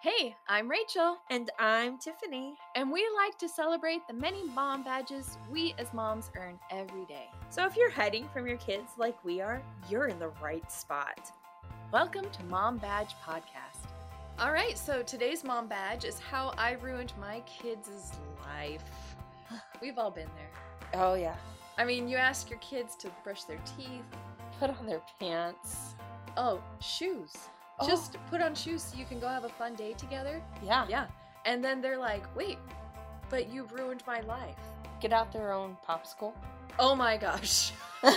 Hey, I'm Rachel, And I'm Tiffany. and we like to celebrate the many mom badges we as moms earn every day. So if you're hiding from your kids like we are, you're in the right spot. Welcome to Mom Badge Podcast. All right, so today's mom badge is how I ruined my kids' life. We've all been there. Oh, yeah. I mean, you ask your kids to brush their teeth. Put on their pants. Oh, shoes. Oh. Just put on shoes so you can go have a fun day together. Yeah. Yeah. And then they're like, wait, but you ruined my life. Get out their own popsicle. Oh my gosh.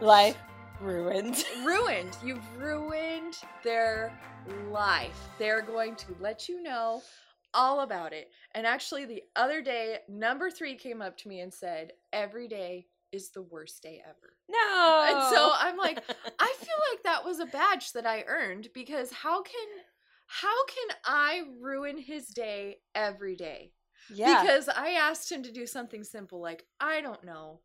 Life ruined. ruined. You've ruined their life. They're going to let you know all about it. And actually, the other day, number three came up to me and said, Every day is the worst day ever. No. And so I'm like, I feel like that was a badge that I earned because how can how can I ruin his day every day? yeah. Because I asked him to do something simple like, I don't know,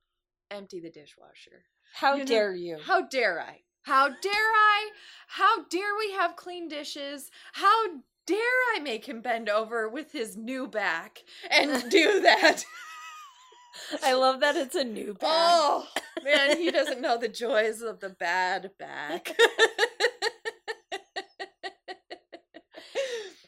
empty the dishwasher. How you know, dare you? How dare I? How dare I? How dare we have clean dishes? How dare I make him bend over with his new back and do that? I love that it's a new bag. oh, man, he doesn't know the joys of the bad back.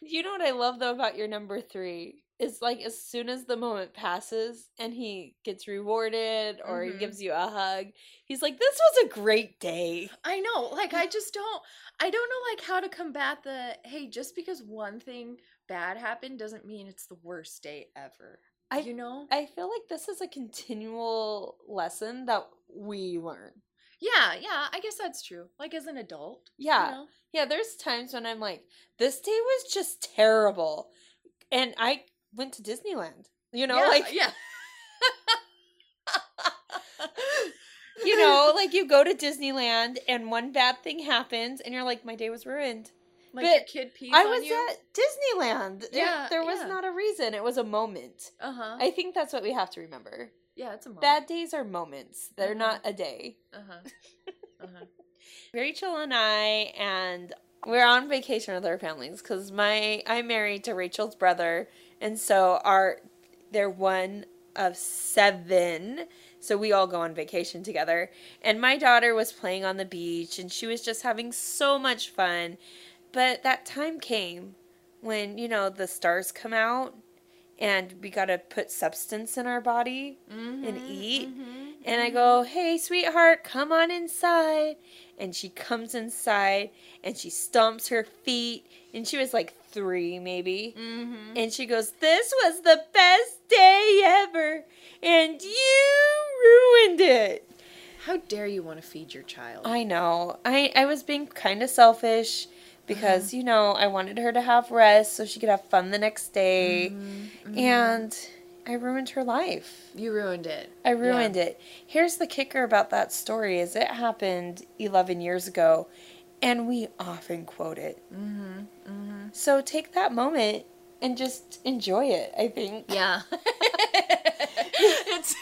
You know what I love though about your number three is like as soon as the moment passes and he gets rewarded or he Mhm. gives you a hug, he's like, "This was a great day." I know, like I just don't I don't know like how to combat the hey, just because one thing bad happened doesn't mean it's the worst day ever. I- you know? I feel like this is a continual lesson that we learn. yeah, yeah, I guess that's true. Like as an adult. you Yeah. know? Yeah, there's times when I'm like, this day was just terrible. And I went to Disneyland. You know, yeah, like yeah. you know, like you go to Disneyland and one bad thing happens and you're like, my day was ruined. Like but kid pees I on was you. at Disneyland. There- Yeah, there was yeah. not a reason. It was a moment. Uh-huh. I think that's what we have to remember. yeah, it's a mom. Bad days are moments. They're Uh-huh. not a day. Uh-huh. Uh-huh. Rachel and I and we're on vacation with our families because my I'm married to Rachel's brother, and so our they're one of seven. So we all go on vacation together. And my daughter was playing on the beach and she was just having so much fun. But that time came when, you know, the stars come out and we got to put substance in our body and Mhm, eat. mhm, And I mhm. go, hey, sweetheart, come on inside. And she comes inside and she stomps her feet. And she was like three, maybe. Mhm. And she goes, This was the best day ever. And you ruined it. How dare you want to feed your child? I know. I, I was being kind of selfish because, Uh-huh. you know, I wanted her to have rest so she could have fun the next day. Mhm, mhm. And I ruined her life. you ruined it. I ruined it. Here's the kicker about that story is it happened 11 years ago and we often quote it. Mm-hmm. Mm-hmm. So take that moment and just enjoy it, I think. Yeah. it's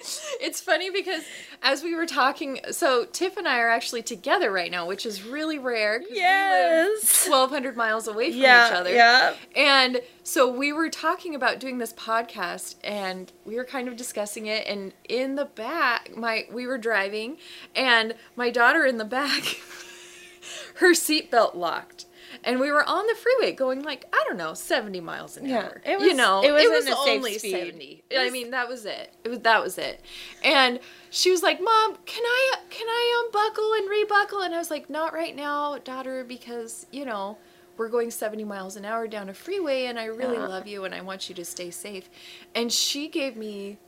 it's funny because as we were talking, so Tiff and I are actually together right now, which is really rare Yes. live 1,200 miles away from yeah, each other. Yeah. And so we were talking about doing this podcast and we were kind of discussing it and in the back my we were driving and my daughter in the back her seatbelt locked. And we were on the freeway going like, I don't know, 70 miles an Yeah, hour. it you know, it was a only speed. 70. It I mean, that was it. It was that was it. And she was like, "Mom, can I can I unbuckle and rebuckle?" And I was like, "Not right now, daughter, because, you know, we're going 70 miles an hour down a freeway and I really Yeah. love you and I want you to stay safe. And she gave me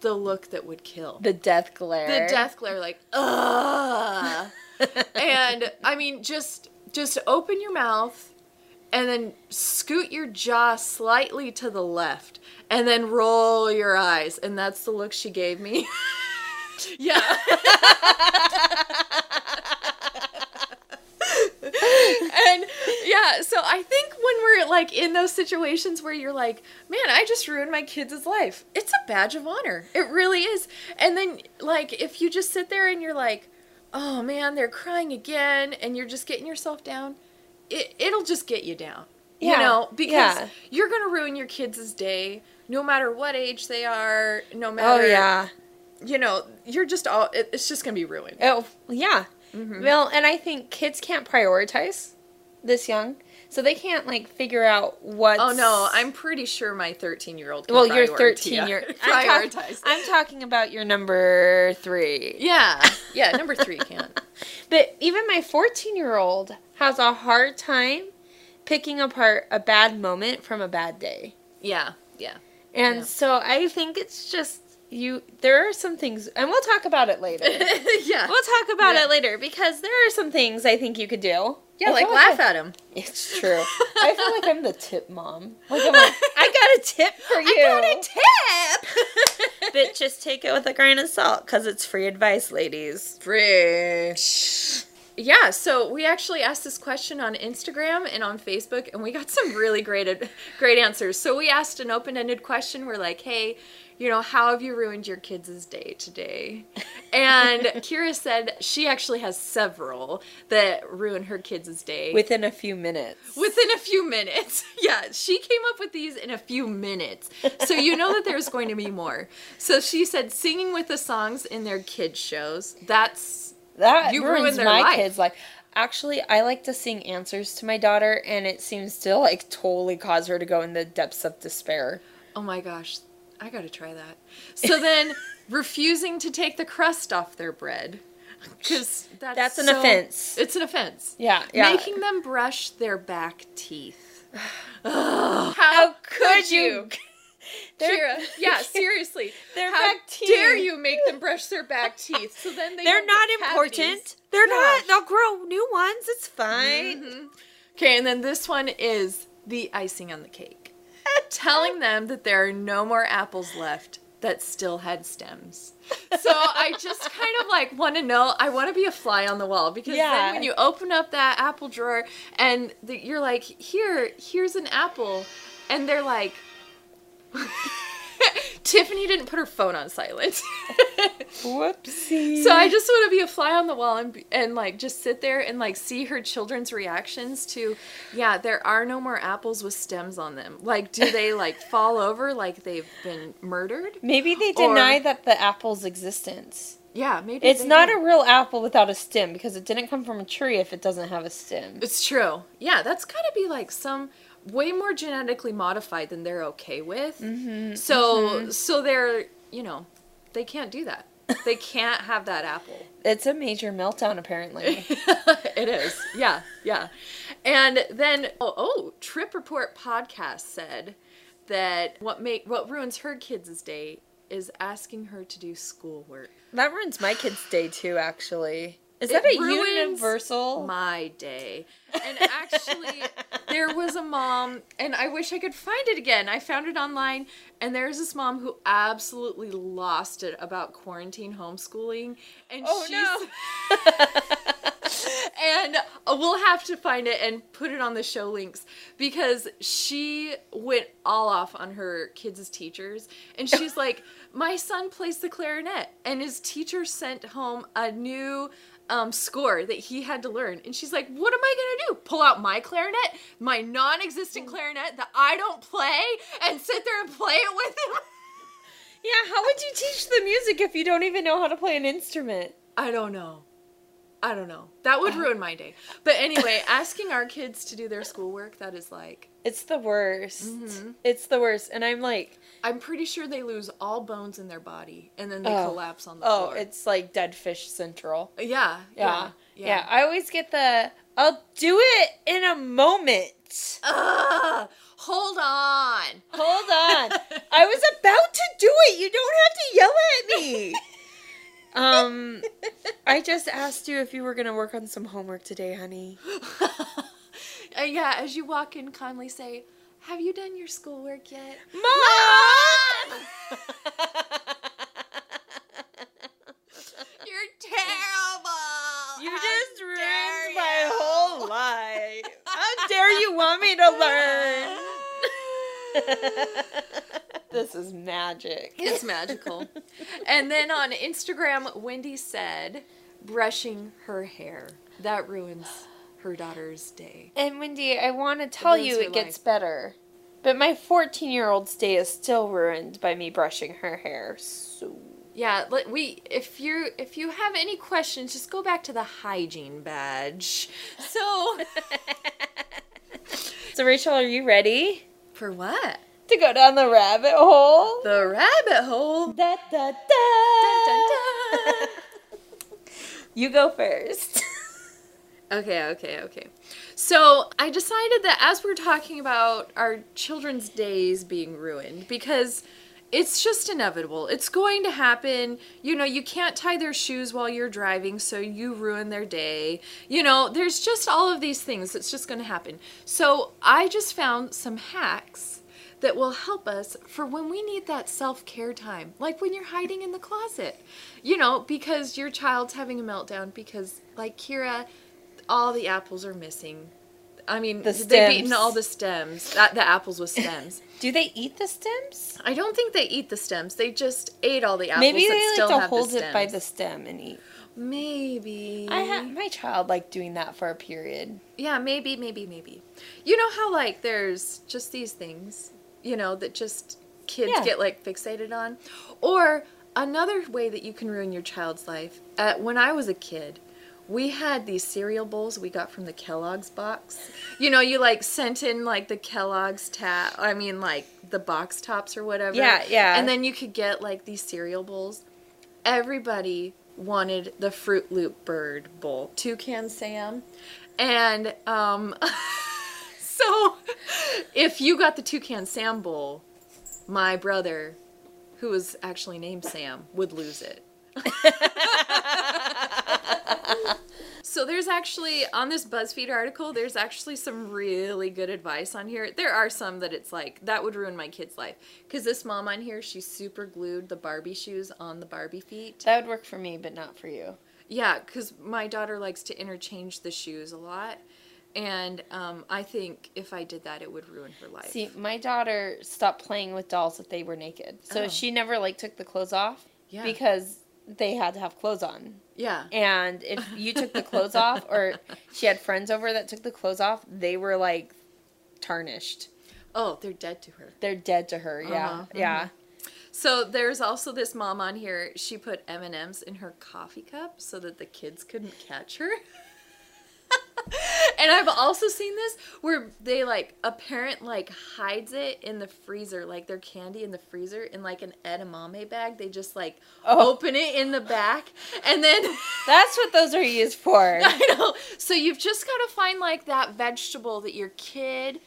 the look that would kill. The death glare. The death glare, like, ugh. and I mean, just just open your mouth and then scoot your jaw slightly to the left and then roll your eyes. And that's the look she gave me. yeah. and yeah, so I think when we're like in those situations where you're like, man, I just ruined my kid's life, it's a badge of honor. It really is. And then, like, if you just sit there and you're like, oh man, they're crying again, and you're just getting yourself down, it, it'll just get you down. You know, because yeah. you're going to ruin your kids' day no matter what age they are, no matter. Oh yeah. you know, you're just all, it, it's just going to be ruined. Oh yeah. Mhm. Well, and I think kids can't prioritize this young, so they can't like figure out what. Oh no, I'm pretty sure my 13 year old. Well, you're 13. You're I'm, talk- I'm talking about your number three. yeah, yeah. Number three can't. But even my 14 year old has a hard time picking apart a bad moment from a bad day. Yeah, yeah. And Yeah. so I think it's just you there are some things and we'll talk about it later. yeah. we'll talk about Yeah. it later because there are some things I think you could do. Yeah, I like laugh I- at him. It's true. I feel like I'm the tip mom. Like I'm like, I got a tip for you. I got a tip. but just take it with a grain of salt because it's free advice, ladies. Free. Yeah, so we actually asked this question on Instagram and on Facebook, and we got some really great great answers. So we asked an open ended question. We're like, "Hey, you know, how have you ruined your kids' day today?" And Kira said she actually has several that ruin her kids' day Within a few minutes. within a few minutes. Yeah, she came up with these in a few minutes. So you know that there's going to be more. So she said singing with the songs in their kids shows. That's That You ruins their my life. kids' life. Actually, I like to sing answers to my daughter, and it seems to like totally cause her to go in the depths of despair. oh my gosh, I got to try that. So then refusing to take the crust off their bread cuz that's That's an so- offense. It's an offense. Yeah, yeah. Making them brush their back teeth. Ugh, How could you? They're- yeah, seriously. Their How back teeth. dare you make them brush their back teeth? So then they They're don't important. They're Gosh. not. They'll grow new ones. It's fine. Mhm. Okay, and then this one is the icing on the cake. Telling them that there are no more apples left that still had stems. So I just kind of like want to know. I want to be a fly on the wall because Yeah. then when you open up that apple drawer and the, you're like, here, here's an apple, and they're like. Tiffany didn't put her phone on silent. Whoopsie. So I just want to be a fly on the wall and and like just sit there and like see her children's reactions to, yeah, there are no more apples with stems on them. Like, do they like fall over like they've been murdered? maybe they Or- deny that the apple's existence. Yeah, maybe It's not do. a real apple without a stem because it didn't come from a tree if it doesn't have a stem. It's true. Yeah, that's got to be like some way more genetically modified than they're okay with. Mm-hmm. So so they're you know they can't do that. They can't have that apple. It's a major meltdown, apparently. it is. Yeah, yeah. And then oh, oh, Trip Report podcast said that what make what ruins her kids' day is asking her to do schoolwork. that ruins my kid's day too. Actually, is It that a ruins universal? My day. And actually there was a mom and I wish I could find it again. I found it online and there's this mom who absolutely lost it about quarantine homeschooling and Oh, she's and uh, we'll have to find it and put it on the show links because she went all off on her kids' teachers and she's like my son plays the clarinet and his teacher sent home a new um, score that he had to learn and she's like what am i gonna do pull out my clarinet my non-existent clarinet that i don't play and sit there and play it with him yeah, how would you teach the music if you don't even know how to play an instrument? I don't know. I don't know. That would ruin my day. But anyway, asking our kids to do their schoolwork, that is like, It's the worst. Mhm. It's the worst, and I'm like, I'm pretty sure they lose all bones in their body and then they Oh. collapse on the oh, floor. Oh, it's like dead fish central. yeah, Yeah. yeah, yeah, I always get the. I'll do it in a moment. Ugh, hold on. Hold on. I was about to do it. You don't have to yell at me. Um, I just asked you if you were gonna work on some homework today, honey. Uh, yeah, as you walk in, kindly say, "Have you done your schoolwork yet?" Mom! You're terrible. you How just ruined my whole life. How dare you want me to learn? this is magic. It's magical. and then on Instagram, Wendy said, brushing her hair. That ruins her daughter's day. And Wendy, I want to tell ruins you it gets better. But my 14 year old's day is still ruined by me brushing her hair. So. Yeah, let- we if you if you have any questions, just go back to the hygiene badge. So So, Rachel, are you ready for what? to go down the rabbit hole? The rabbit hole. Da, da, da. Dun, dun, dun. You go first. Okay, okay, okay. So I decided that as we're talking about our children's days being ruined, because it's just inevitable. It's going to happen. You know, you can't tie their shoes while you're driving, so you ruin their day. You know, there's just all of these things that's just going to happen. So I just found some hacks that will help us for when we need that self care time, like when you're hiding in the closet. You know, because your child's having a meltdown because, like Kira, all the apples are missing. I mean, The they've eaten all the stems, that, the apples with stems. Do they eat the stems? I don't think they eat the stems. They just ate all the apples Maybe that they still like to hold it by the stem and eat. Maybe. I have my child like doing that for a period. Yeah, maybe, maybe, maybe. You know how like there's just these things, you know, that just kids Yeah. get like fixated on, or another way that you can ruin your child's life. Uh, when I was a kid, we had these cereal bowls we got from the Kellogg's box. You know, you like sent in like the Kellogg's tab. I mean, like the box tops or whatever. Yeah, yeah. And then you could get like these cereal bowls. Everybody wanted the Froot Loop Bird bowl, Toucan Sam, and um, so if you got the Toucan Sam bowl, my brother, who was actually named Sam, would lose it. So there's actually on this BuzzFeed article, there's actually some really good advice on here. There are some that it's like that would ruin my kid's life because this mom on here, she super glued the Barbie shoes on the Barbie feet. That would work for me, but not for you. Yeah, because my daughter likes to interchange the shoes a lot, and um, I think if I did that, it would ruin her life. See, my daughter stopped playing with dolls if they were naked. So Oh. she never like took the clothes off Yeah. because they had to have clothes on. Yeah, And if you took the clothes off or she had friends over that took the clothes off, they were like tarnished. oh, they're dead to her. They're dead to her. Yeah. Uh-huh, Yeah. So there's also this mom on here. She put M and M's in her coffee cup so that the kids couldn't catch her. and I've also seen this where they like a parent like hides it in the freezer, like their candy in the freezer in like an edamame bag. They just like Oh. open it in the back, and then That's what those are used for. I know. So you've just got to find like that vegetable that your kid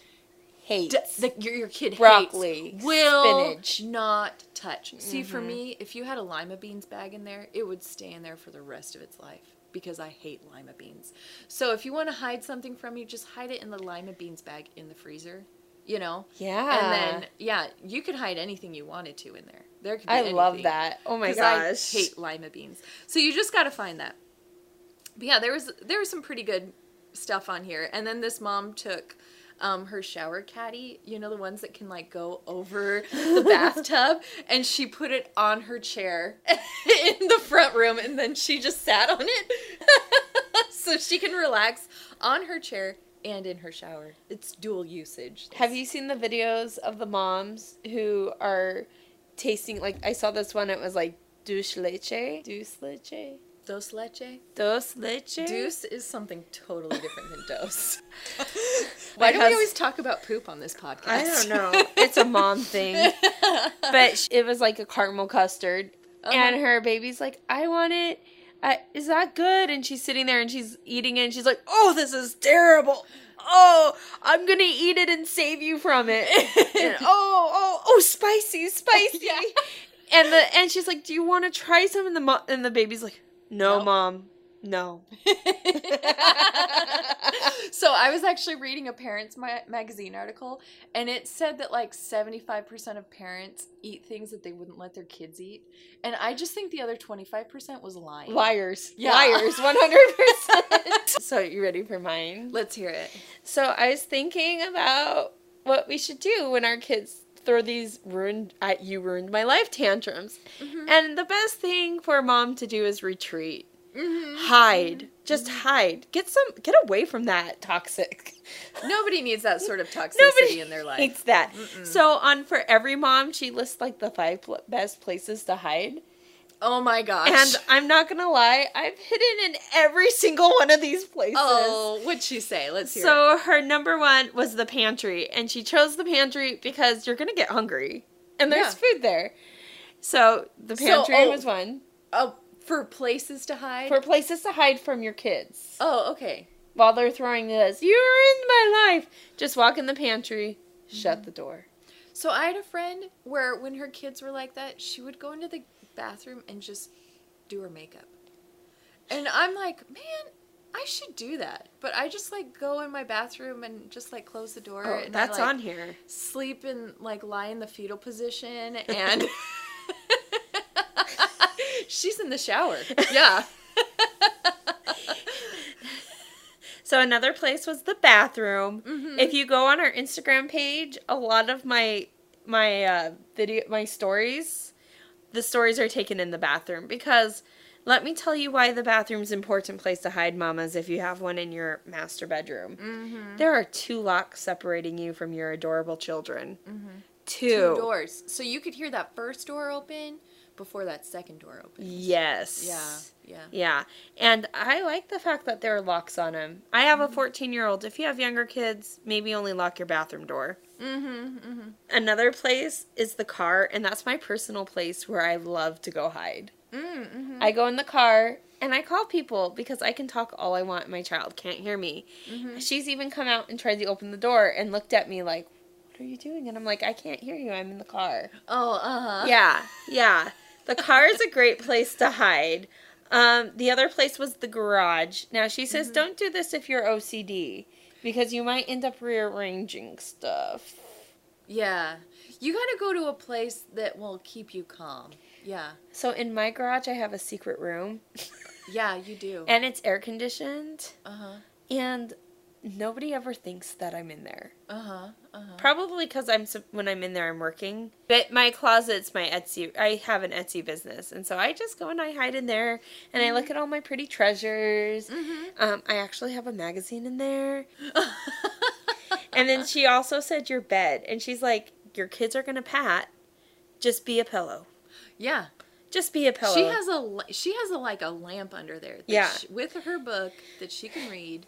hates. d- that your, your kid Broccoli, hates, will spinach. not touch. See, Mm-hmm. for me, if you had a lima beans bag in there, it would stay in there for the rest of its life because I hate lima beans. So if you want to hide something from me, just hide it in the lima beans bag in the freezer. You know, yeah. and then yeah, you could hide anything you wanted to in there. There could be I love that. Oh my gosh. I hate lima beans. So you just got to find that. But yeah, there was there was some pretty good stuff on here. And then this mom took um, her shower caddy, you know the ones that can like go over the bathtub, and she put it on her chair in the front room, and then she just sat on it so she can relax on her chair and in her shower. It's dual usage. Have you seen the videos of the moms who are tasting like I saw this one it was like douche leche? Douce leche? Dos leche? Dos leche? Deuce is something totally different than dose. My Why do we always talk about poop on this podcast? I don't know. It's a mom thing. But sh- it was like a caramel custard Uh-huh. and her baby's like, "I want it. I, is that good?" And she's sitting there and she's eating it and she's like, "Oh, this is terrible." Oh, I'm gonna eat it and save you from it. And, oh, oh, oh, spicy, spicy. Yeah. And the and she's like, "Do you want to try some?" And the mo- and the baby's like, "No, mom, no." so I was actually reading a parents ma- magazine article, and it said that like seventy-five percent of parents eat things that they wouldn't let their kids eat, and I just think the other twenty-five percent was lying. Liars, Yeah. liars, one hundred percent. So you ready for mine? Let's hear it. So I was thinking about what we should do when our kids throw these ruined at you ruined my life tantrums. Mm-hmm. And the best thing for a mom to do is retreat. Hide. Just hide. Get some get away from that toxic. Nobody needs that sort of toxicity Nobody in their life. hates that. So on for every mom, she lists like the five pl- best places to hide. Oh my gosh. And I'm not gonna lie, I've hidden in every single one of these places. oh, what'd she say? Let's hear it. So her number one was the pantry, and she chose the pantry because you're gonna get hungry, and there's Yeah. food there. So the So, pantry oh. was one Oh, for places to hide. for places to hide from your kids oh, okay. while they're throwing this. You're in my life. Just walk in the pantry, Mm-hmm. shut the door. So I had a friend where when her kids were like that, she would go into the bathroom and just do her makeup. And I'm like, man, I should do that. But I just like go in my bathroom and just like close the door. Oh, and that's I, like, on here. Sleep and like lie in the fetal position and she's in the shower. Yeah. So another place was the bathroom. Mhm. If you go on our Instagram page, a lot of my my uh, video my stories, the stories are taken in the bathroom because let me tell you why the bathroom's important place to hide mamas if you have one in your master bedroom. Mm-hmm. There are two locks separating you from your adorable children. Two. Two doors. So you could hear that first door open before that second door opens. Yes. Yeah. Yeah. Yeah. And I like the fact that there are locks on them. I have a 14 year old. If you have younger kids, maybe only lock your bathroom door. Mm-hmm. Mm-hmm. Another place is the car, and that's my personal place where I love to go hide. Mm-hmm. I go in the car and I call people because I can talk all I want. My child can't hear me. Mm-hmm. She's even come out and tried to open the door and looked at me like, What are you doing? And I'm like, I can't hear you. I'm in the car. Oh, uh-huh. Yeah, yeah. The car is a great place to hide. Um, the other place was the garage. Now she says, Mm-hmm. don't do this if you're OCD because you might end up rearranging stuff. Yeah. You gotta go to a place that will keep you calm. Yeah. So in my garage, I have a secret room, Yeah, you do. and it's air conditioned, Uh-huh. and nobody ever thinks that I'm in there. Uh-huh. Uh-huh. Probably because I'm when I'm in there, I'm working. But my closet's my Etsy. I have an Etsy business, and so I just go and I hide in there, and I look at all my pretty treasures. Mm-hmm. Um, I actually have a magazine in there. And then she also said your bed, and she's like, your kids are gonna pat. Just be a pillow. yeah. Just be a pillow. She has a she has a like a lamp under there. that Yeah. she- with her book that she can read.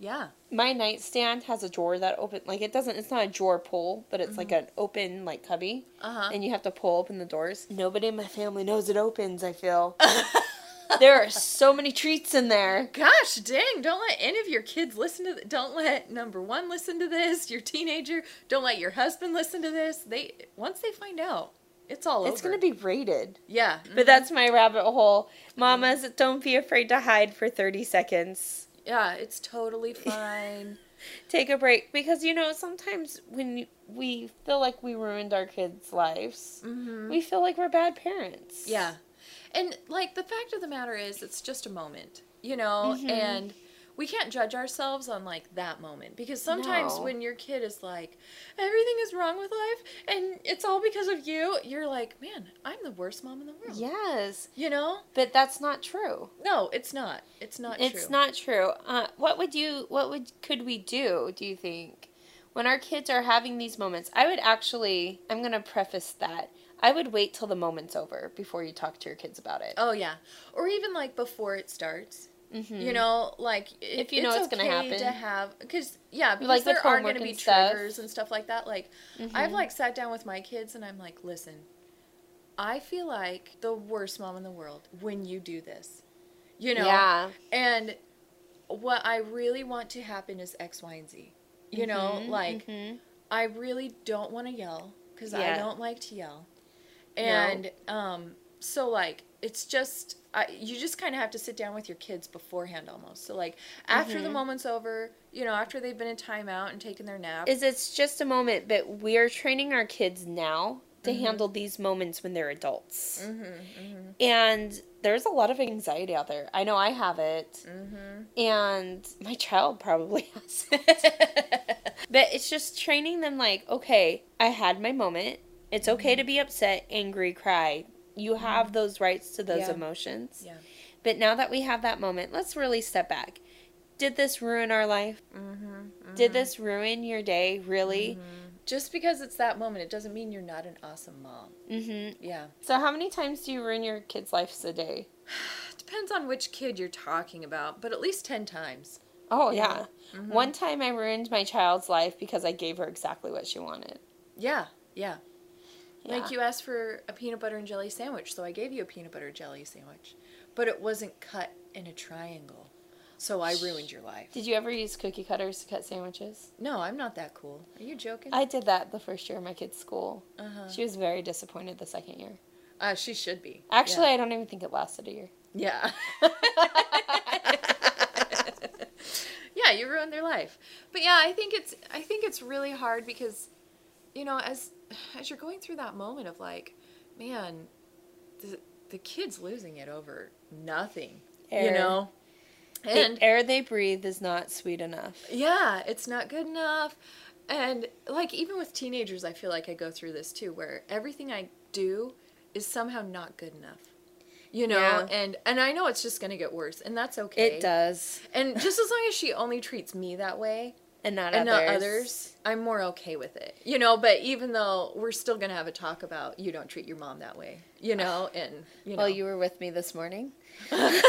Yeah. my nightstand has a drawer that open like it doesn't. It's not a drawer pull, but it's like an open like cubby, Uh-huh. and you have to pull open the doors. Nobody in my family knows it opens. I feel. there are so many treats in there. Gosh, dang! Don't let any of your kids listen to. Th- don't let number one listen to this. Your teenager. Don't let your husband listen to this. They once they find out, it's all over. It's gonna be raided. Yeah. But that's my rabbit hole. Mamas, don't be afraid to hide for 30 seconds. Yeah, it's totally fine. Take a break because you know sometimes when we feel like we ruined our kids' lives, mm-hmm. we feel like we're bad parents. Yeah. And like the fact of the matter is it's just a moment, you know, Mhm. and we can't judge ourselves on like that moment because sometimes No. when your kid is like everything is wrong with life and it's all because of you, you're like, "Man, I'm the worst mom in the world." Yes, You know? but that's not true. No, it's not. It's not it's true. not true. Uh, what would you? What would could we do? Do you think when our kids are having these moments? I would actually. I'm gonna preface that. I would wait till the moment's over before you talk to your kids about it. Oh yeah. Or even like before it starts. Mhm. You know, like If you know it's gonna okay happen. to have because yeah, because Like there are to be and stuff. triggers and stuff like that. Like Mhm. I've like sat down with my kids and I'm like, listen, I feel like the worst mom in the world when you do this, you know. Yeah. And what I really want to happen is X, Y, and Z. You know, Mhm, like mhm. I really don't want to yell because I don't like to yell. And um, so like it's just I, you just kind of have to sit down with your kids beforehand almost. So like after the Mhm. moment's over, you know, after they've been in timeout and taken their nap. is it's just a moment, but we're training our kids now to Mhm. handle these moments when they're adults. mm-hmm, mm-hmm, And there's a lot of anxiety out there. I know I have it, mm-hmm. and my child probably has it. but it's just training them like, okay, I had my moment. It's okay to be upset, angry, cry. You have those rights to those Mm-hmm. Yeah. emotions. yeah. But now that we have that moment, let's really step back. Did this ruin our life? Mm-hmm, Did this ruin your day? Really? Just because it's that moment, it doesn't mean you're not an awesome mom. Mm-hmm. Yeah. So, how many times do you ruin your kids' lives a day? Depends on which kid you're talking about, but at least 10 times. Oh, yeah. Mhm. One time I ruined my child's life because I gave her exactly what she wanted. Yeah, yeah. Yeah. Like you asked for a peanut butter and jelly sandwich, so I gave you a peanut butter jelly sandwich. But it wasn't cut in a triangle. So I ruined your life. Did you ever use cookie cutters to cut sandwiches? No, I'm not that cool. Are you joking? I did that the first year of my kid's school. uh-huh. She was very disappointed the second year. Uh, she should be. Actually, I don't even think it lasted a year. Yeah. yeah, you ruined their life. But yeah, I think it's I think it's really hard because you know, as as you're going through that moment of like, man, the the kid's losing it over nothing. You Air. know? The And air they breathe is not sweet enough. yeah, it's not good enough. And like even with teenagers, I feel like I go through this too where everything I do is somehow not good enough. You know, Yeah. and and I know it's just going to get worse, and that's okay. It does. And just as long as she only treats me that way And not and others. not others, I'm more okay with it. You know, but even though we're still going to have a talk about you don't treat your mom that way, you know, and you know. Well, you were with me this morning. I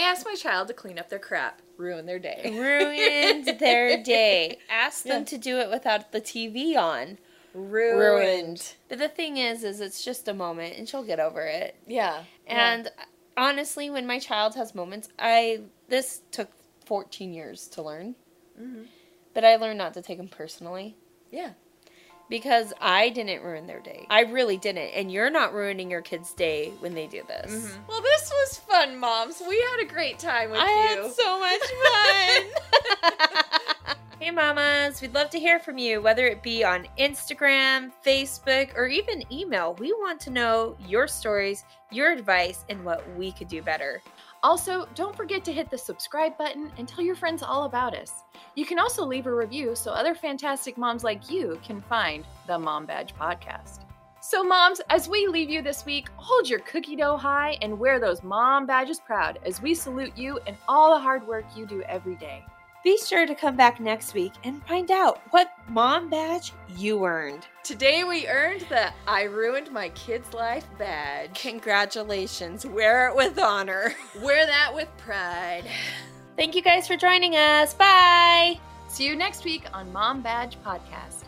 asked my child to clean up their crap, ruin their day. Ruined their day. Asked them Yeah. to do it without the TV on. Ruined. But the thing is, is it's just a moment, and she'll get over it. Yeah. And honestly, when my child has moments, I this took 14 years to learn, Mhm. but I learned not to take them personally yeah. because I didn't ruin their day. I really didn't, and you're not ruining your kid's day when they do this. Mm-hmm. Well, this was fun, moms. We had a great time with I you. had so much fun. hey, mamas, we'd love to hear from you, whether it be on Instagram, Facebook, or even email. We want to know your stories, your advice, and what we could do better. Also, don't forget to hit the subscribe button and tell your friends all about us. You can also leave a review so other fantastic moms like you can find the Mom Badge podcast. So, moms, as we leave you this week, hold your cookie dough high and wear those mom badges proud as we salute you and all the hard work you do every day. Be sure to come back next week and find out what mom badge you earned. Today we earned the I ruined my kid's life badge. Congratulations, wear it with honor. Wear that with pride. Thank you guys for joining us. Bye. See you next week on Mom Badge Podcast.